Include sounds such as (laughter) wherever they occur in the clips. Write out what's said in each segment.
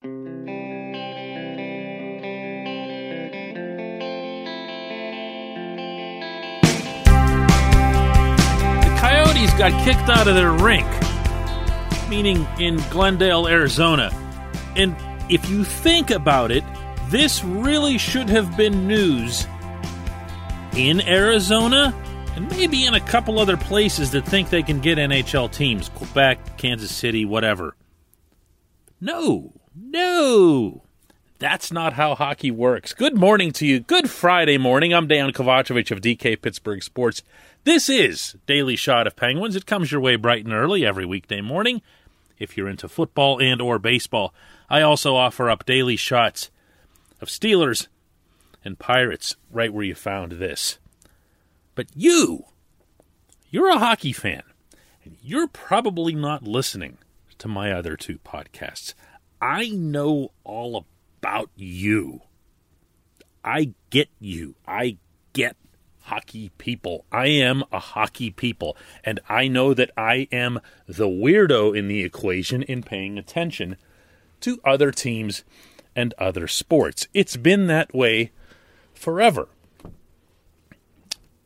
The Coyotes got kicked out of their rink, meaning in Glendale, Arizona. And if you think about it, this really should have been news in Arizona and maybe in a couple other places that think they can get NHL teams Quebec, Kansas City, whatever. No, no. That's not how hockey works. Good morning to you. Good Friday morning. I'm Dan Kovacevic of DK Pittsburgh Sports. This is Daily Shot of Penguins. It comes your way bright and early every weekday morning if you're into football and or baseball. I also offer up daily shots of Steelers and Pirates right where you found this. But you, you're a hockey fan, and you're probably not listening to my other two podcasts. I know all about you. I get you. I get hockey people. I am a hockey people, and I know that I am the weirdo in the equation in paying attention to other teams and other sports. It's been that way forever.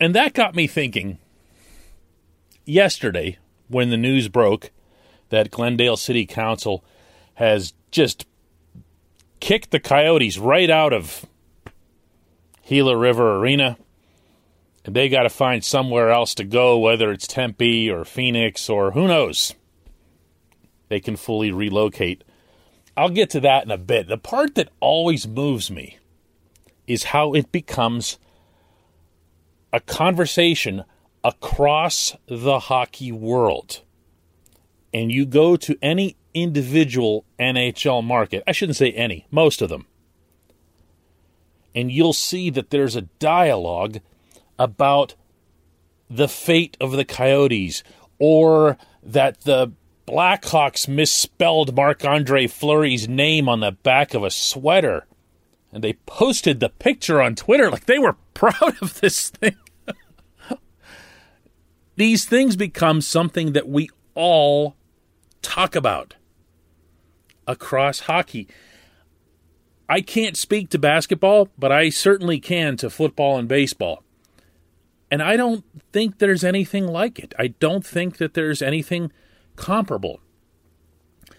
And that got me thinking yesterday when the news broke that Glendale City Council has just kicked the Coyotes right out of Gila River Arena. And they got to find somewhere else to go, whether it's Tempe or Phoenix or who knows. They can fully relocate. I'll get to that in a bit. The part that always moves me is how it becomes a conversation across the hockey world. And you go to any individual NHL market, I shouldn't say any, most of them, and you'll see that there's a dialogue about the fate of the Coyotes or that the Blackhawks misspelled Marc Andre Fleury's name on the back of a sweater. And they posted the picture on Twitter like they were (laughs) proud of this thing. (laughs) These things become something that we all talk about across hockey. I can't speak to basketball, but I certainly can to football and baseball. And I don't think there's anything like it. I don't think that there's anything comparable.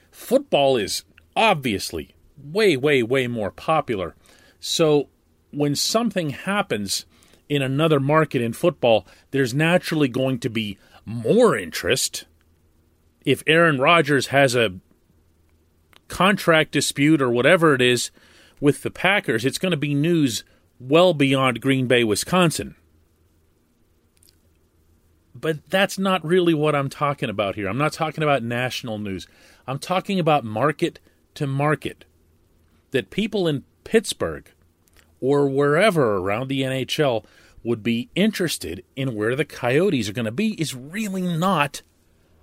Football is obviously way, way, way more popular. So when something happens in another market in football, there's naturally going to be more interest. If Aaron Rodgers has a contract dispute or whatever it is with the Packers, it's going to be news well beyond Green Bay, Wisconsin. But that's not really what I'm talking about here. I'm not talking about national news. I'm talking about market to market. That people in Pittsburgh or wherever around the NHL would be interested in where the Coyotes are going to be is really not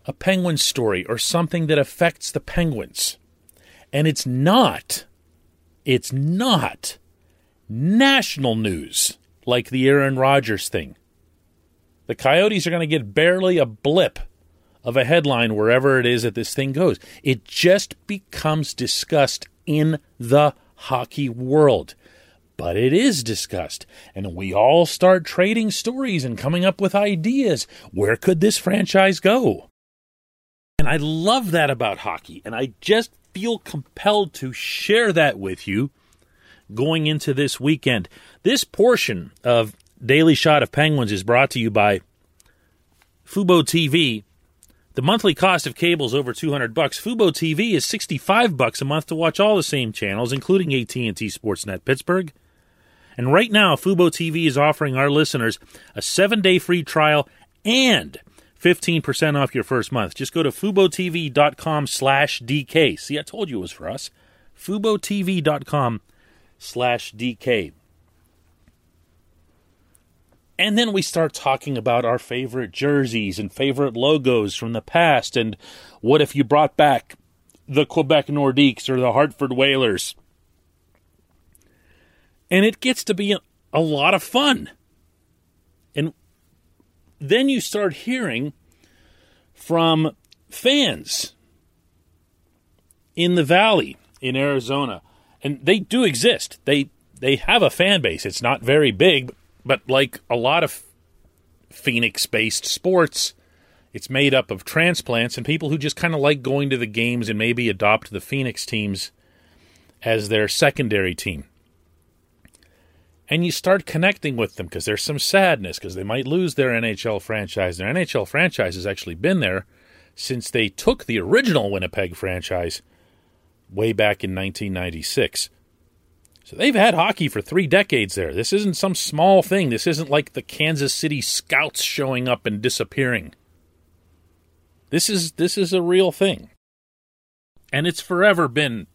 a penguin story or something that affects the Penguins. And it's not, it's not national news like the Aaron Rodgers thing. The Coyotes are going to get barely a blip of a headline wherever it is that this thing goes. It just becomes discussed in the hockey world. But it is discussed, and we all start trading stories and coming up with ideas. Where could this franchise go? And I love that about hockey, and I just feel compelled to share that with you going into this weekend. This portion of Daily Shot of Penguins is brought to you by Fubo TV. The monthly cost of cable is over 200 bucks. Fubo TV is 65 bucks a month to watch all the same channels, including AT&T Sportsnet Pittsburgh. And right now, Fubo TV is offering our listeners a seven-day free trial and 15% off your first month. Just go to FuboTV.com slash DK. See, I told you it was for us. FuboTV.com slash DK. And then we start talking about our favorite jerseys and favorite logos from the past. And what if you brought back the Quebec Nordiques or the Hartford Whalers? And it gets to be a, a lot of fun. Then you start hearing from fans in the valley in Arizona, and they do exist. They they have a fan base. It's not very big, but like a lot of Phoenix-based sports, it's made up of transplants and people who just kind of like going to the games and maybe adopt the Phoenix teams as their secondary team and you start connecting with them because there's some sadness because they might lose their NHL franchise. Their NHL franchise has actually been there since they took the original Winnipeg franchise way back in 1996. So they've had hockey for three decades there. This isn't some small thing. This isn't like the Kansas City Scouts showing up and disappearing. This is this is a real thing. And it's forever been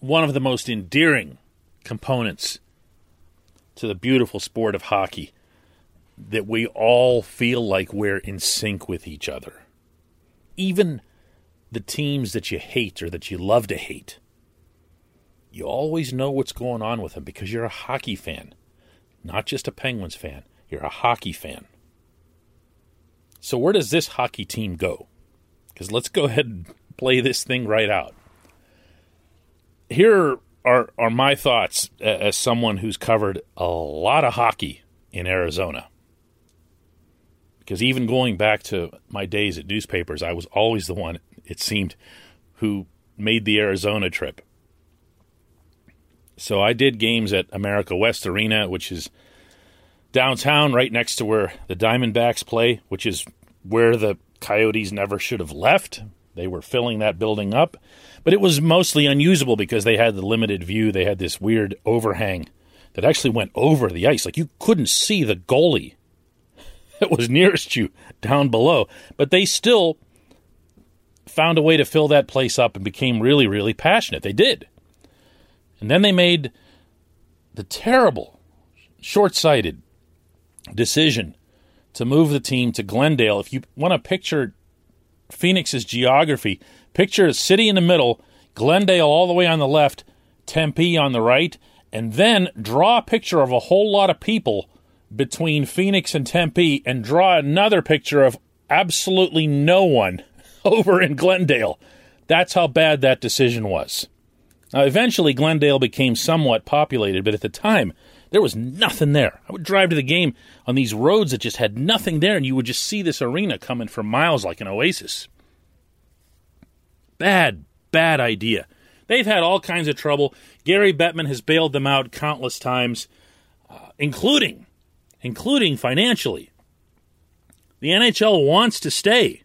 one of the most endearing components to the beautiful sport of hockey that we all feel like we're in sync with each other. Even the teams that you hate or that you love to hate, you always know what's going on with them because you're a hockey fan, not just a Penguins fan. You're a hockey fan. So, where does this hockey team go? Because let's go ahead and play this thing right out. Here are are are my thoughts as someone who's covered a lot of hockey in Arizona. Because even going back to my days at newspapers, I was always the one, it seemed, who made the Arizona trip. So I did games at America West Arena, which is downtown, right next to where the Diamondbacks play, which is where the Coyotes never should have left. They were filling that building up. But it was mostly unusable because they had the limited view. They had this weird overhang that actually went over the ice. Like you couldn't see the goalie (laughs) that was nearest you down below. But they still found a way to fill that place up and became really, really passionate. They did. And then they made the terrible, short sighted decision to move the team to Glendale. If you want to picture Phoenix's geography, Picture a city in the middle, Glendale all the way on the left, Tempe on the right, and then draw a picture of a whole lot of people between Phoenix and Tempe and draw another picture of absolutely no one (laughs) over in Glendale. That's how bad that decision was. Now, eventually, Glendale became somewhat populated, but at the time, there was nothing there. I would drive to the game on these roads that just had nothing there, and you would just see this arena coming for miles like an oasis. Bad, bad idea. They've had all kinds of trouble. Gary Bettman has bailed them out countless times, uh, including, including financially. The NHL wants to stay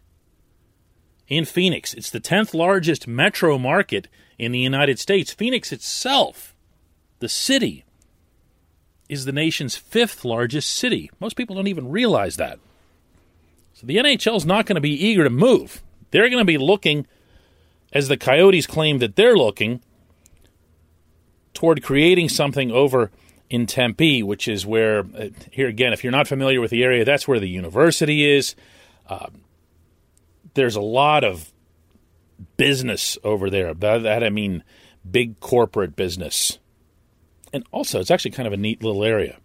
in Phoenix. It's the 10th largest metro market in the United States. Phoenix itself, the city, is the nation's fifth largest city. Most people don't even realize that. So the NHL is not going to be eager to move. They're going to be looking as the Coyotes claim that they're looking toward creating something over in Tempe, which is where, uh, here again, if you're not familiar with the area, that's where the university is. Uh, there's a lot of business over there. By that I mean big corporate business. And also, it's actually kind of a neat little area.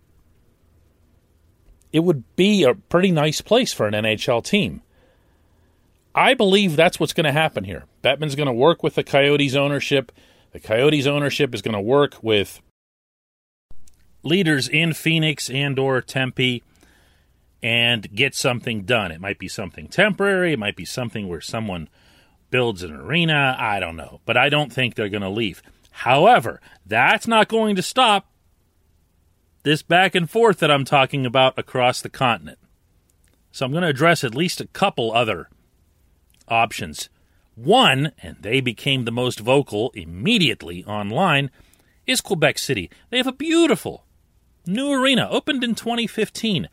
It would be a pretty nice place for an NHL team. I believe that's what's going to happen here. Bettman's going to work with the Coyotes ownership. The Coyotes ownership is going to work with leaders in Phoenix and or Tempe and get something done. It might be something temporary, it might be something where someone builds an arena, I don't know, but I don't think they're going to leave. However, that's not going to stop this back and forth that I'm talking about across the continent. So I'm going to address at least a couple other options. One, and they became the most vocal immediately online, is Quebec City. They have a beautiful new arena, opened in 2015.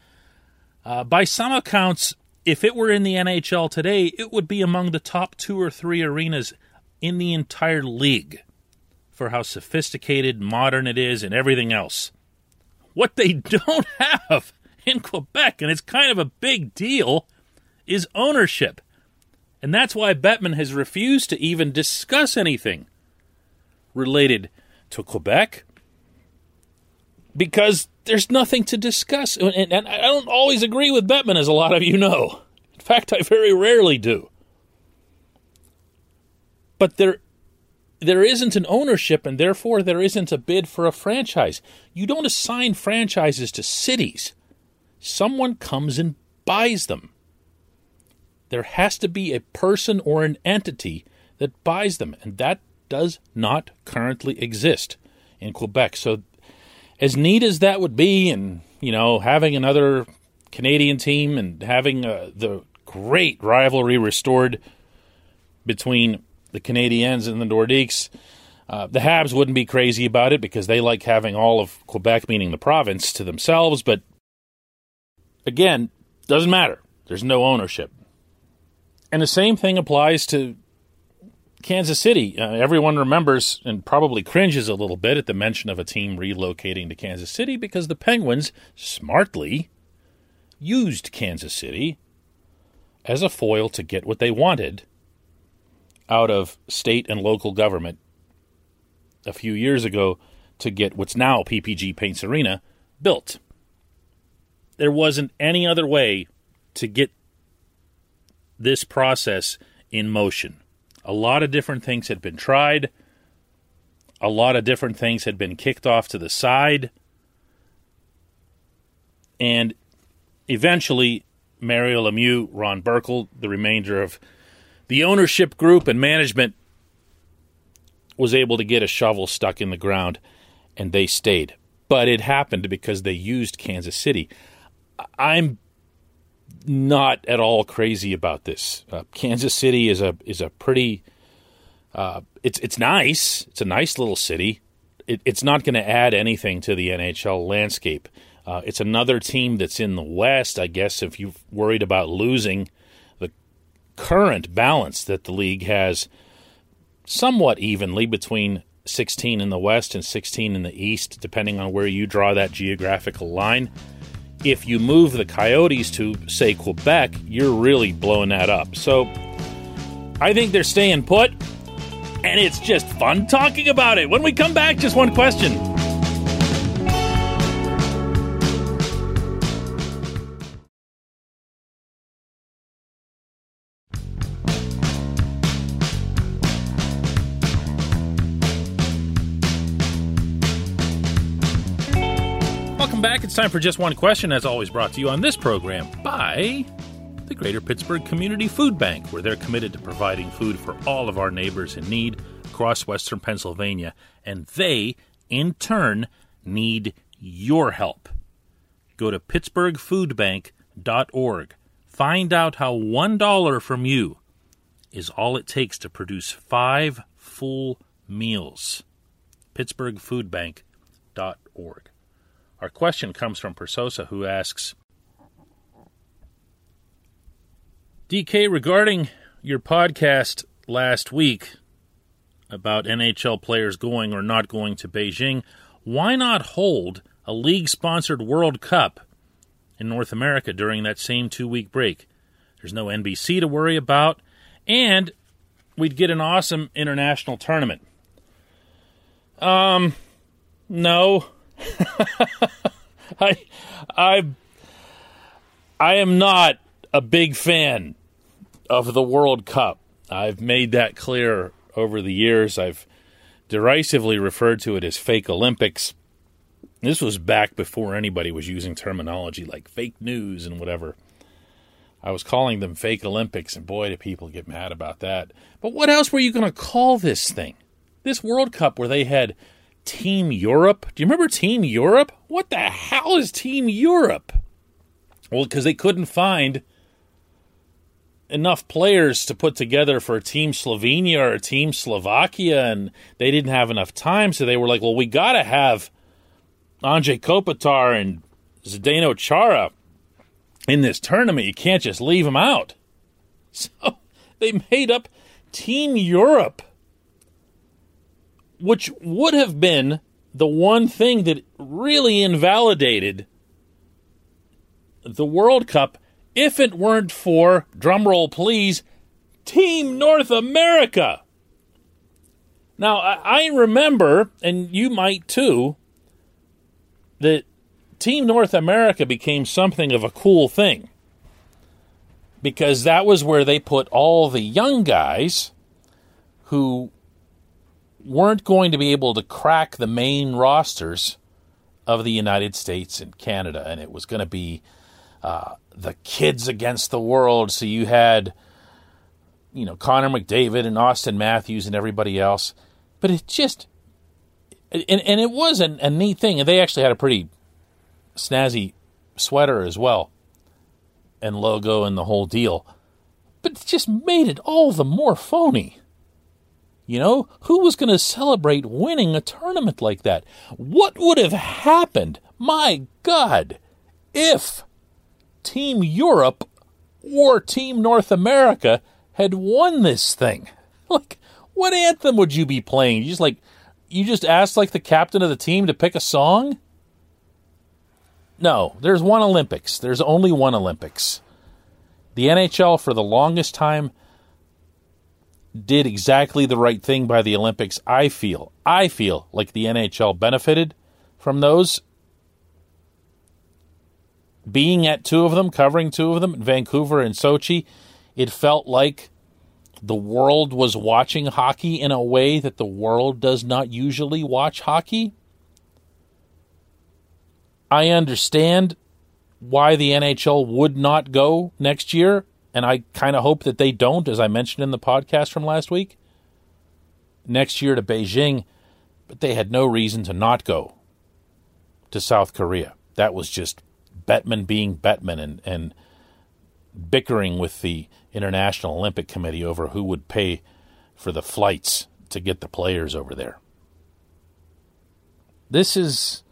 Uh, by some accounts, if it were in the NHL today, it would be among the top two or three arenas in the entire league for how sophisticated, modern it is, and everything else. What they (laughs) don't have in Quebec, and it's kind of a big deal, is ownership. And that's why Bettman has refused to even discuss anything related to Quebec because there's nothing to discuss. And, and, I don't always agree with Bettman, as a lot of you know. In fact, I very rarely do. But there, there isn't an ownership, and therefore there isn't a bid for a franchise. You don't assign franchises to cities, someone comes and buys them. There has to be a person or an entity that buys them, and that does not currently exist in Quebec. So as neat as that would be, and you know, having another Canadian team and having uh, the great rivalry restored between the Canadiens and the Nordiques, uh, the Habs wouldn't be crazy about it because they like having all of Quebec, meaning the province, to themselves. But again, doesn't matter. There's no ownership. And the same thing applies to Kansas City, uh, everyone remembers and probably cringes a little bit at the mention of a team relocating to Kansas City because the Penguins smartly used Kansas City as a foil to get what they wanted out of state and local government a few years ago to get what's now PPG Paints Arena built. There wasn't any other way to get this process in motion. A lot of different things had been tried. A lot of different things had been kicked off to the side. And eventually, Mario Lemieux, Ron Burkle, the remainder of the ownership group and management was able to get a shovel stuck in the ground, and they stayed. But it happened because they used Kansas City. I'm not at all crazy about this. Uh, Kansas City is a is a pretty uh, it's it's nice. It's a nice little city. It, it's not going to add anything to the NHL landscape. Uh, it's another team that's in the West. I guess if you're worried about losing current balance that the league has, somewhat evenly between 16 in the West and 16 in the East, depending on where you draw that geographical line if you move the Coyotes to, say, Quebec, you're really blowing that up. So I think they're staying put, and it's just fun talking about it. When we come back, just one question. Time for just one question, as always, brought to you on this program by the Greater Pittsburgh Community Food Bank, where they're committed to providing food for all of our neighbors in need across Western Pennsylvania. And they, in turn, need your help. Go to pittsburghfoodbank.org. Find out how $1 from you is all it takes to produce five full meals. pittsburghfoodbank.org. Our question comes from Persosa, who asks DK, regarding your podcast last week about NHL players going or not going to Beijing, why not hold a league sponsored World Cup in North America during that same two week break? There's no NBC to worry about, and we'd get an awesome international tournament. Um, no. (laughs) I, I, I am not a big fan of the World Cup. I've made that clear over the years. I've derisively referred to it as fake Olympics. This was back before anybody was using terminology like fake news and whatever. I was calling them fake Olympics, and boy, do people get mad about that. But what else were you going to call this thing? This World Cup where they had Team Europe. Do you remember Team Europe? What the hell is Team Europe? Well, because they couldn't find enough players to put together for Team Slovenia or Team Slovakia, and they didn't have enough time, so they were like, well, we got to have Anze Kopitar and Zdeno Chara in this tournament. You can't just leave them out. (laughs) So they made up Team Europe, which would have been the one thing that really invalidated the World Cup if it weren't for, drumroll please, Team North America. Now, I remember, and you might too, that Team North America became something of a cool thing because that was where they put all the young guys who weren't going to be able to crack the main rosters of the United States and Canada, and it was going to be uh, the kids against the world. So you had, you know, Connor McDavid and Auston Matthews and everybody else, but it just, and and it was a, a neat thing, and they actually had a pretty snazzy sweater as well, and logo and the whole deal, but it just made it all the more phony. You know, who was going to celebrate winning a tournament like that? What would have happened, my God, if Team Europe or Team North America had won this thing. (laughs) Like, what anthem would you be playing? You just like, you just asked like the captain of the team to pick a song? No, there's one Olympics. There's only one Olympics. The NHL, for the longest time, did exactly the right thing by the Olympics. I feel, I feel like the NHL benefited from those being at two of them, covering two of them, Vancouver and Sochi, it felt like the world was watching hockey in a way that the world does not usually watch hockey. I understand why the NHL would not go next year, and I kind of hope that they don't, as I mentioned in the podcast from last week. Next year to Beijing, but they had no reason to not go to South Korea. That was just Bettman being Bettman and, and bickering with the International Olympic Committee over who would pay for the flights to get the players over there. This is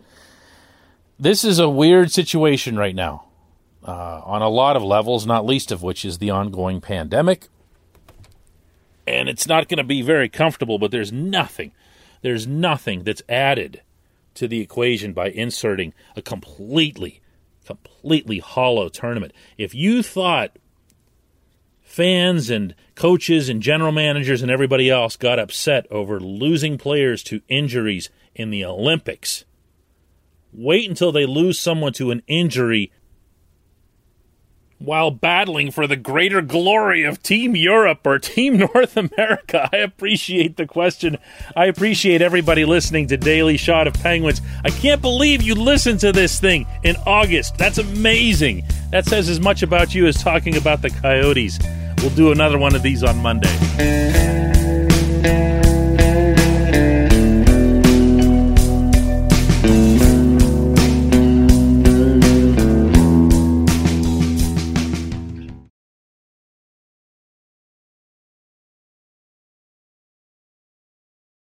this is a weird situation right now uh, on a lot of levels, not least of which is the ongoing pandemic. And it's not going to be very comfortable, but there's nothing, there's nothing that's added to the equation by inserting a completely completely hollow tournament. If you thought fans and coaches and general managers and everybody else got upset over losing players to injuries in the Olympics, wait until they lose someone to an injury while battling for the greater glory of Team Europe or Team (laughs) North America? I appreciate the question. I appreciate everybody listening to Daily Shot of Penguins. I can't believe you listened to this thing in August. That's amazing. That says as much about you as talking about the Coyotes. We'll do another one of these on Monday.